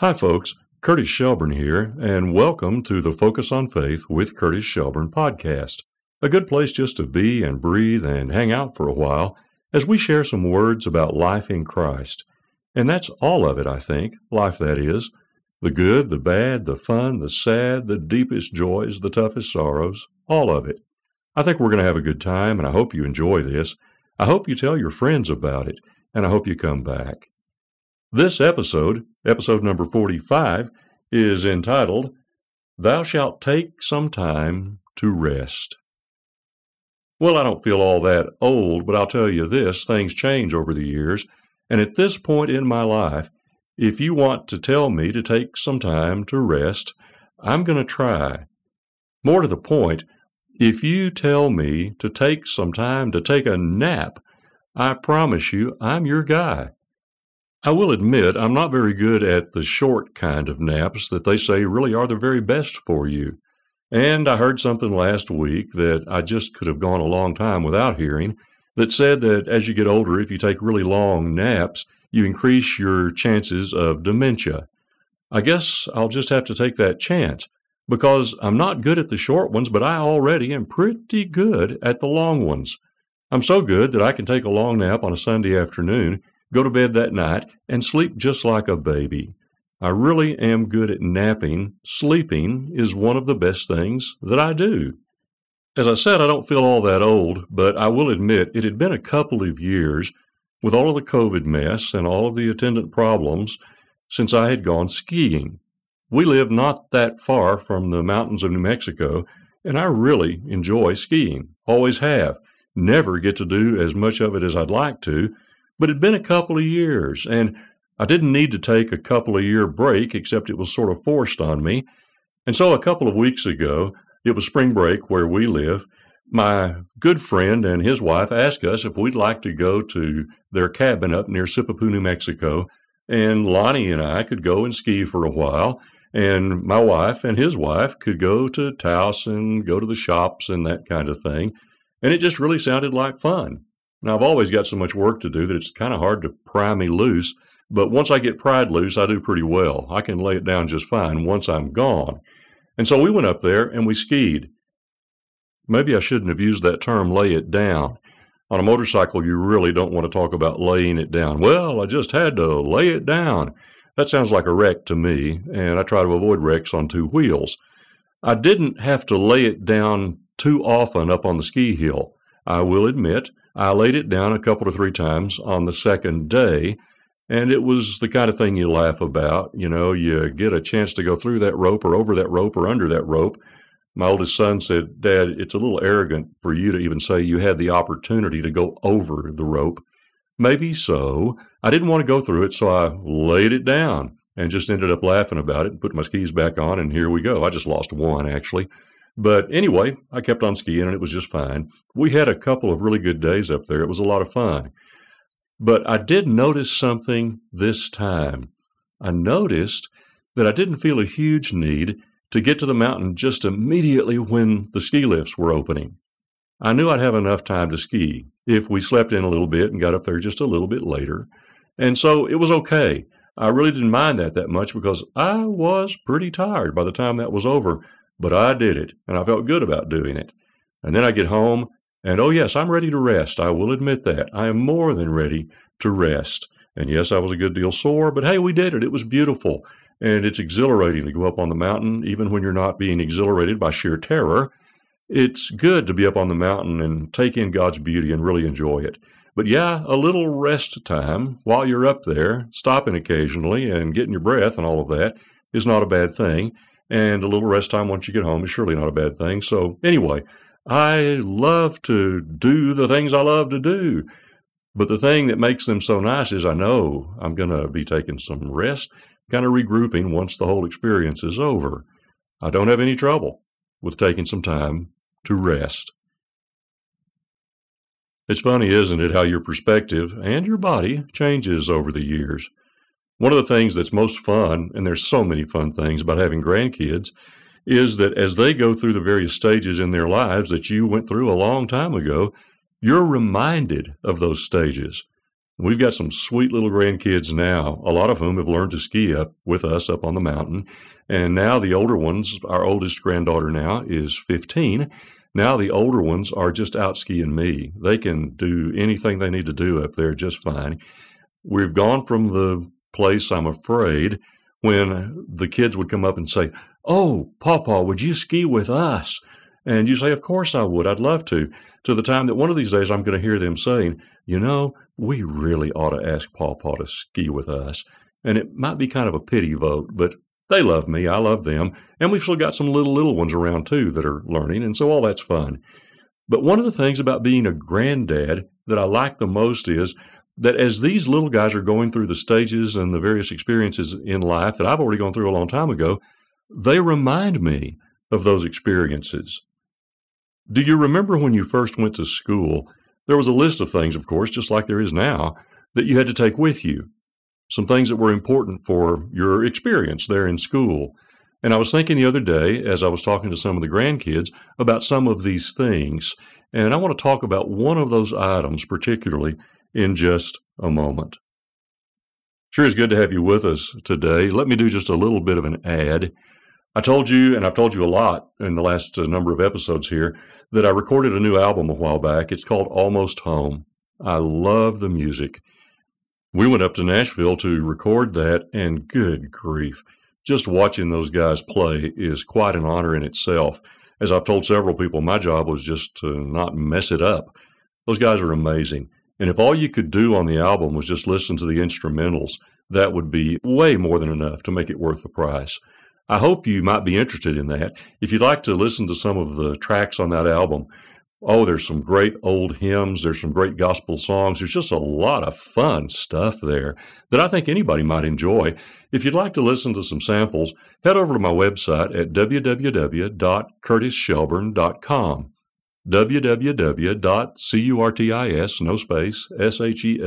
Hi, folks. Curtis Shelburne here, and welcome to the Focus on Faith with Curtis Shelburne podcast. A good place just to be and breathe and hang out for a while as we share some words about life in Christ. And that's all of it, I think, life that is. The good, the bad, the fun, the sad, the deepest joys, the toughest sorrows, all of it. I think we're going to have a good time, and I hope you enjoy this. I hope you tell your friends about it, and I hope you come back. This episode, episode number 45, is entitled, Thou Shalt Take Some Time to Rest. Well, I don't feel all that old, but I'll tell you this things change over the years. And at this point in my life, if you want to tell me to take some time to rest, I'm going to try. More to the point, if you tell me to take some time to take a nap, I promise you I'm your guy. I will admit I'm not very good at the short kind of naps that they say really are the very best for you. And I heard something last week that I just could have gone a long time without hearing that said that as you get older, if you take really long naps, you increase your chances of dementia. I guess I'll just have to take that chance because I'm not good at the short ones, but I already am pretty good at the long ones. I'm so good that I can take a long nap on a Sunday afternoon go to bed that night, and sleep just like a baby. I really am good at napping. Sleeping is one of the best things that I do. As I said, I don't feel all that old, but I will admit it had been a couple of years with all of the COVID mess and all of the attendant problems since I had gone skiing. We live not that far from the mountains of New Mexico, and I really enjoy skiing. Always have. Never get to do as much of it as I'd like to, but it'd been a couple of years, and I didn't need to take a couple of year break, except it was sort of forced on me. And so a couple of weeks ago, it was spring break where we live. My good friend and his wife asked us if we'd like to go to their cabin up near Sipapu, New Mexico, and Lonnie and I could go and ski for a while. And my wife and his wife could go to Taos and go to the shops and that kind of thing. And it just really sounded like fun. Now, I've always got so much work to do that it's kind of hard to pry me loose. But once I get pried loose, I do pretty well. I can lay it down just fine once I'm gone. And so we went up there and we skied. Maybe I shouldn't have used that term, lay it down. On a motorcycle, you really don't want to talk about laying it down. Well, I just had to lay it down. That sounds like a wreck to me, and I try to avoid wrecks on two wheels. I didn't have to lay it down too often up on the ski hill. I will admit I laid it down a couple or three times on the second day, and it was the kind of thing you laugh about. You know, you get a chance to go through that rope or over that rope or under that rope. My oldest son said, Dad, it's a little arrogant for you to even say you had the opportunity to go over the rope. Maybe so. I didn't want to go through it, so I laid it down and just ended up laughing about it and put my skis back on, and here we go. I just lost one, actually. But anyway, I kept on skiing and it was just fine. We had a couple of really good days up there. It was a lot of fun. But I did notice something this time. I noticed that I didn't feel a huge need to get to the mountain just immediately when the ski lifts were opening. I knew I'd have enough time to ski if we slept in a little bit and got up there just a little bit later. And so it was okay. I really didn't mind that that much because I was pretty tired by the time that was over. But I did it, and I felt good about doing it. And then I get home, and oh, yes, I'm ready to rest. I will admit that. I am more than ready to rest. And yes, I was a good deal sore, but hey, we did it. It was beautiful. And it's exhilarating to go up on the mountain, even when you're not being exhilarated by sheer terror. It's good to be up on the mountain and take in God's beauty and really enjoy it. But yeah, a little rest time while you're up there, stopping occasionally and getting your breath and all of that is not a bad thing. And a little rest time once you get home is surely not a bad thing. So, anyway, I love to do the things I love to do. But the thing that makes them so nice is I know I'm going to be taking some rest, kind of regrouping once the whole experience is over. I don't have any trouble with taking some time to rest. It's funny, isn't it, how your perspective and your body changes over the years. One of the things that's most fun, and there's so many fun things about having grandkids, is that as they go through the various stages in their lives that you went through a long time ago, you're reminded of those stages. We've got some sweet little grandkids now, a lot of whom have learned to ski up with us up on the mountain. And now the older ones, our oldest granddaughter now is 15. Now the older ones are just out skiing me. They can do anything they need to do up there just fine. We've gone from the place, I'm afraid, when the kids would come up and say, Oh, Papa, would you ski with us? And you say, Of course I would. I'd love to. To the time that one of these days I'm going to hear them saying, You know, we really ought to ask Papa to ski with us. And it might be kind of a pity vote, but they love me. I love them. And we've still got some little, little ones around too that are learning. And so all that's fun. But one of the things about being a granddad that I like the most is that as these little guys are going through the stages and the various experiences in life that I've already gone through a long time ago, they remind me of those experiences. Do you remember when you first went to school? There was a list of things, of course, just like there is now, that you had to take with you. Some things that were important for your experience there in school. And I was thinking the other day, as I was talking to some of the grandkids, about some of these things. And I want to talk about one of those items particularly in just a moment. Sure is good to have you with us today. Let me do just a little bit of an ad. I told you, and I've told you a lot in the last uh, number of episodes here, that I recorded a new album a while back. It's called Almost Home. I love the music. We went up to Nashville to record that, and good grief, just watching those guys play is quite an honor in itself. As I've told several people, my job was just to not mess it up. Those guys are amazing. And if all you could do on the album was just listen to the instrumentals, that would be way more than enough to make it worth the price. I hope you might be interested in that. If you'd like to listen to some of the tracks on that album, oh, there's some great old hymns, there's some great gospel songs. There's just a lot of fun stuff there that I think anybody might enjoy. If you'd like to listen to some samples, head over to my website at www.curtisshelburne.com www.curtis, no space, S-H-E-L-B-U-R-N-E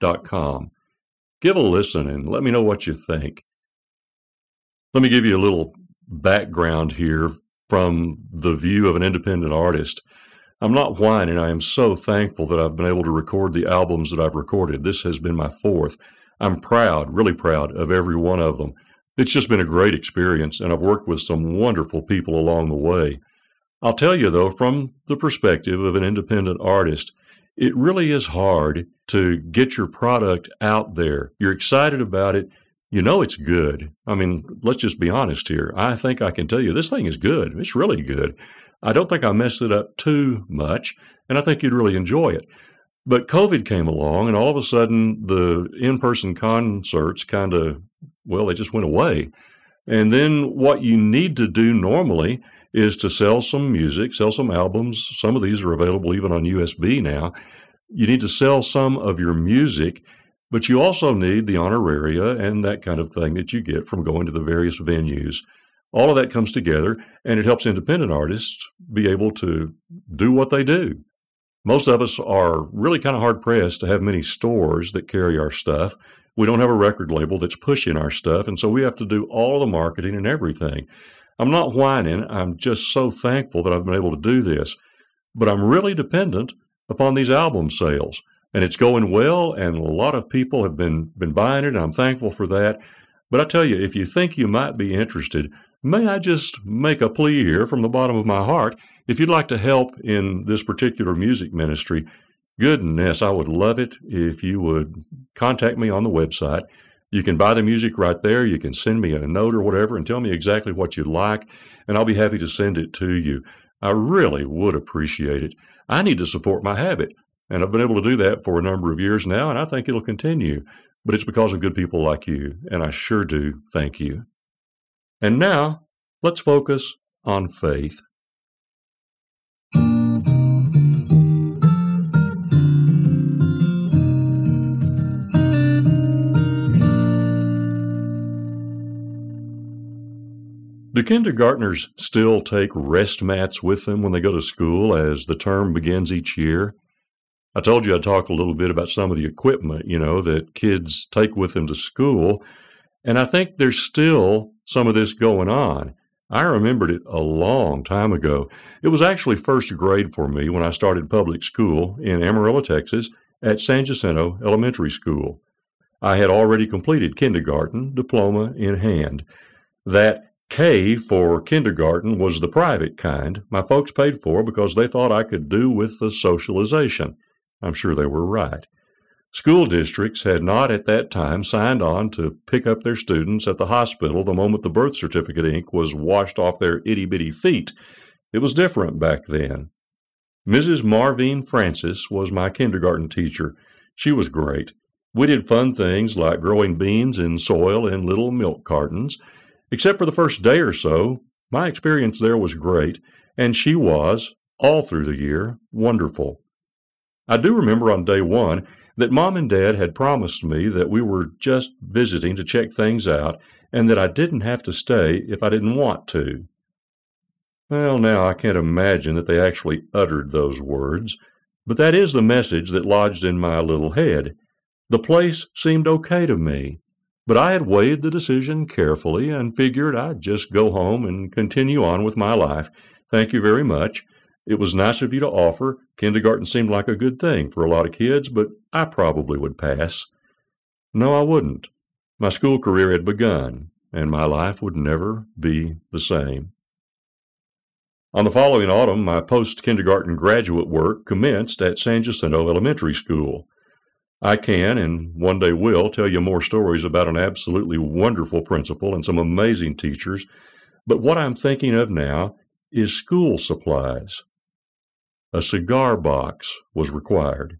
dot com. Give a listen and let me know what you think. Let me give you a little background here from the view of an independent artist. I'm not whining. I am so thankful that I've been able to record the albums that I've recorded. This has been my fourth. I'm proud, really proud of every one of them. It's just been a great experience, and I've worked with some wonderful people along the way. I'll tell you, though, from the perspective of an independent artist, it really is hard to get your product out there. You're excited about it, you know it's good. I mean, let's just be honest here. I think I can tell you this thing is good. It's really good. I don't think I messed it up too much, and I think you'd really enjoy it. But COVID came along, and all of a sudden, the in person concerts kind of, well, they just went away. And then what you need to do normally is to sell some music, sell some albums. Some of these are available even on USB now. You need to sell some of your music but you also need the honoraria and that kind of thing that you get from going to the various venues. All of that comes together and it helps independent artists be able to do what they do. Most of us are really kind of hard pressed to have many stores that carry our stuff. We don't have a record label that's pushing our stuff, and so we have to do all the marketing and everything. I'm not whining. I'm just so thankful that I've been able to do this. But I'm really dependent upon these album sales and it's going well, and a lot of people have been been buying it. And I'm thankful for that. But I tell you, if you think you might be interested, may I just make a plea here from the bottom of my heart? If you'd like to help in this particular music ministry, goodness, I would love it if you would contact me on the website. You can buy the music right there. You can send me a note or whatever and tell me exactly what you'd like, and I'll be happy to send it to you. I really would appreciate it. I need to support my habit. And I've been able to do that for a number of years now, and I think it'll continue. But it's because of good people like you, and I sure do thank you. And now, let's focus on faith. Do kindergartners still take rest mats with them when they go to school as the term begins each year? I told you I'd talk a little bit about some of the equipment, you know, that kids take with them to school. And I think there's still some of this going on. I remembered it a long time ago. It was actually first grade for me when I started public school in Amarillo, Texas, at San Jacinto Elementary School. I had already completed kindergarten, diploma in hand. That K for kindergarten was the private kind my folks paid for because they thought I could do with the socialization. I'm sure they were right. School districts had not at that time signed on to pick up their students at the hospital the moment the birth certificate ink was washed off their itty bitty feet. It was different back then. Mrs. Marvine Francis was my kindergarten teacher. She was great. We did fun things like growing beans in soil in little milk cartons. Except for the first day or so, my experience there was great, and she was, all through the year, wonderful. I do remember on day one that mom and dad had promised me that we were just visiting to check things out and that I didn't have to stay if I didn't want to. Well, now I can't imagine that they actually uttered those words, but that is the message that lodged in my little head. The place seemed okay to me. But I had weighed the decision carefully and figured I'd just go home and continue on with my life. Thank you very much. It was nice of you to offer. Kindergarten seemed like a good thing for a lot of kids, but I probably would pass. No, I wouldn't. My school career had begun, and my life would never be the same. On the following autumn, my post kindergarten graduate work commenced at San Jacinto Elementary School. I can and one day will tell you more stories about an absolutely wonderful principal and some amazing teachers, but what I'm thinking of now is school supplies. A cigar box was required.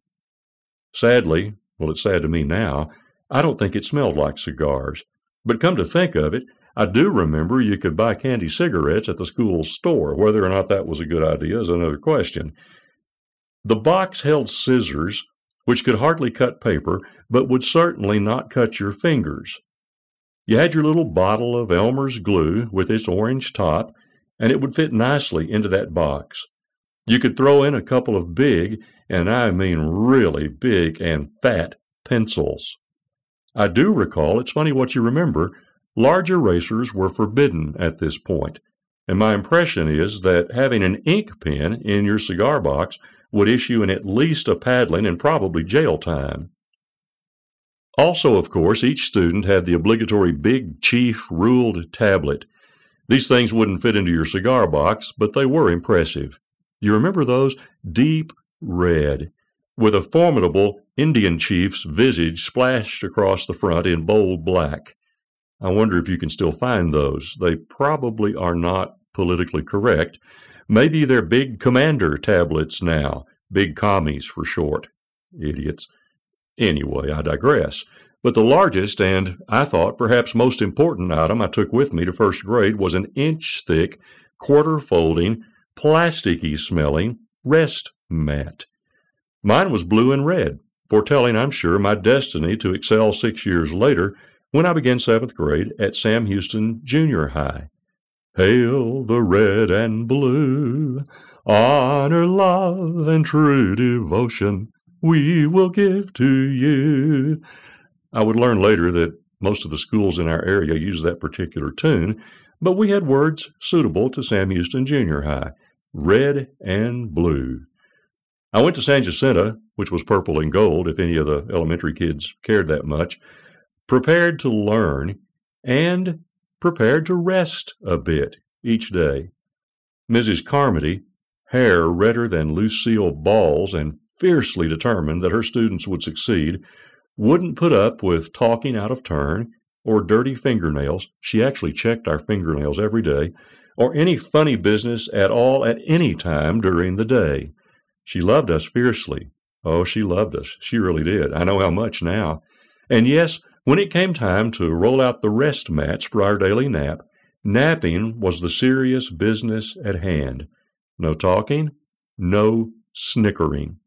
Sadly, well, it's sad to me now, I don't think it smelled like cigars. But come to think of it, I do remember you could buy candy cigarettes at the school store. Whether or not that was a good idea is another question. The box held scissors which could hardly cut paper, but would certainly not cut your fingers. You had your little bottle of Elmer's glue with its orange top, and it would fit nicely into that box. You could throw in a couple of big, and I mean really big and fat, pencils. I do recall, it's funny what you remember, large erasers were forbidden at this point, and my impression is that having an ink pen in your cigar box would issue in at least a paddling and probably jail time. Also, of course, each student had the obligatory Big Chief ruled tablet. These things wouldn't fit into your cigar box, but they were impressive. You remember those? Deep red, with a formidable Indian chief's visage splashed across the front in bold black. I wonder if you can still find those. They probably are not politically correct, Maybe they're big commander tablets now, big commies for short. Idiots. Anyway, I digress. But the largest and, I thought, perhaps most important item I took with me to first grade was an inch thick, quarter folding, plasticky smelling rest mat. Mine was blue and red, foretelling, I'm sure, my destiny to excel six years later when I began seventh grade at Sam Houston Junior High. Hail the red and blue, honor, love, and true devotion we will give to you. I would learn later that most of the schools in our area use that particular tune, but we had words suitable to Sam Houston Junior High red and blue. I went to San Jacinto, which was purple and gold, if any of the elementary kids cared that much, prepared to learn and prepared to rest a bit each day. Mrs. Carmody, hair redder than Lucille Ball's and fiercely determined that her students would succeed, wouldn't put up with talking out of turn or dirty fingernails. She actually checked our fingernails every day, or any funny business at all at any time during the day. She loved us fiercely. Oh, she loved us. She really did. I know how much now. And yes, when it came time to roll out the rest mats for our daily nap, napping was the serious business at hand. No talking, no snickering.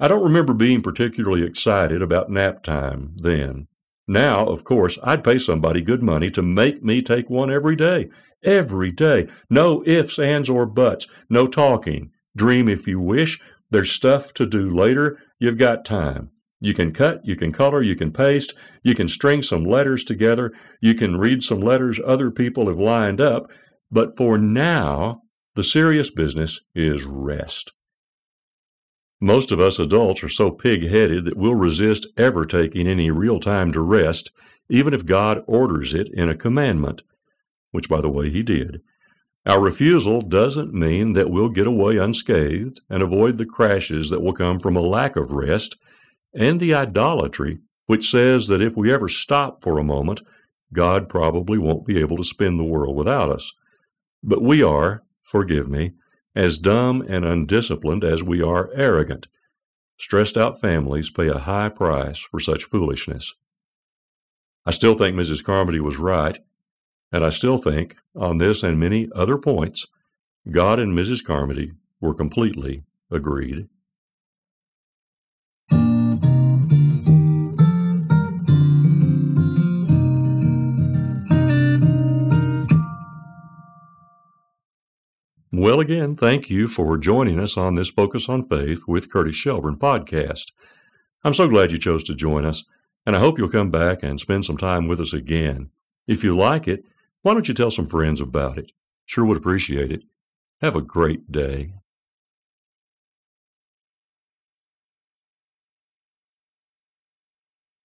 I don't remember being particularly excited about nap time then. Now, of course, I'd pay somebody good money to make me take one every day. Every day. No ifs, ands, or buts. No talking. Dream if you wish. There's stuff to do later. You've got time. You can cut, you can color, you can paste, you can string some letters together, you can read some letters other people have lined up. But for now, the serious business is rest. Most of us adults are so pig headed that we'll resist ever taking any real time to rest, even if God orders it in a commandment, which, by the way, He did. Our refusal doesn't mean that we'll get away unscathed and avoid the crashes that will come from a lack of rest and the idolatry which says that if we ever stop for a moment, God probably won't be able to spin the world without us. But we are, forgive me, as dumb and undisciplined as we are arrogant. Stressed out families pay a high price for such foolishness. I still think Mrs. Carmody was right and I still think, on this and many other points, God and Mrs. Carmody were completely agreed. Well, again, thank you for joining us on this Focus on Faith with Curtis Shelburne podcast. I'm so glad you chose to join us, and I hope you'll come back and spend some time with us again. If you like it, why don't you tell some friends about it? Sure would appreciate it. Have a great day.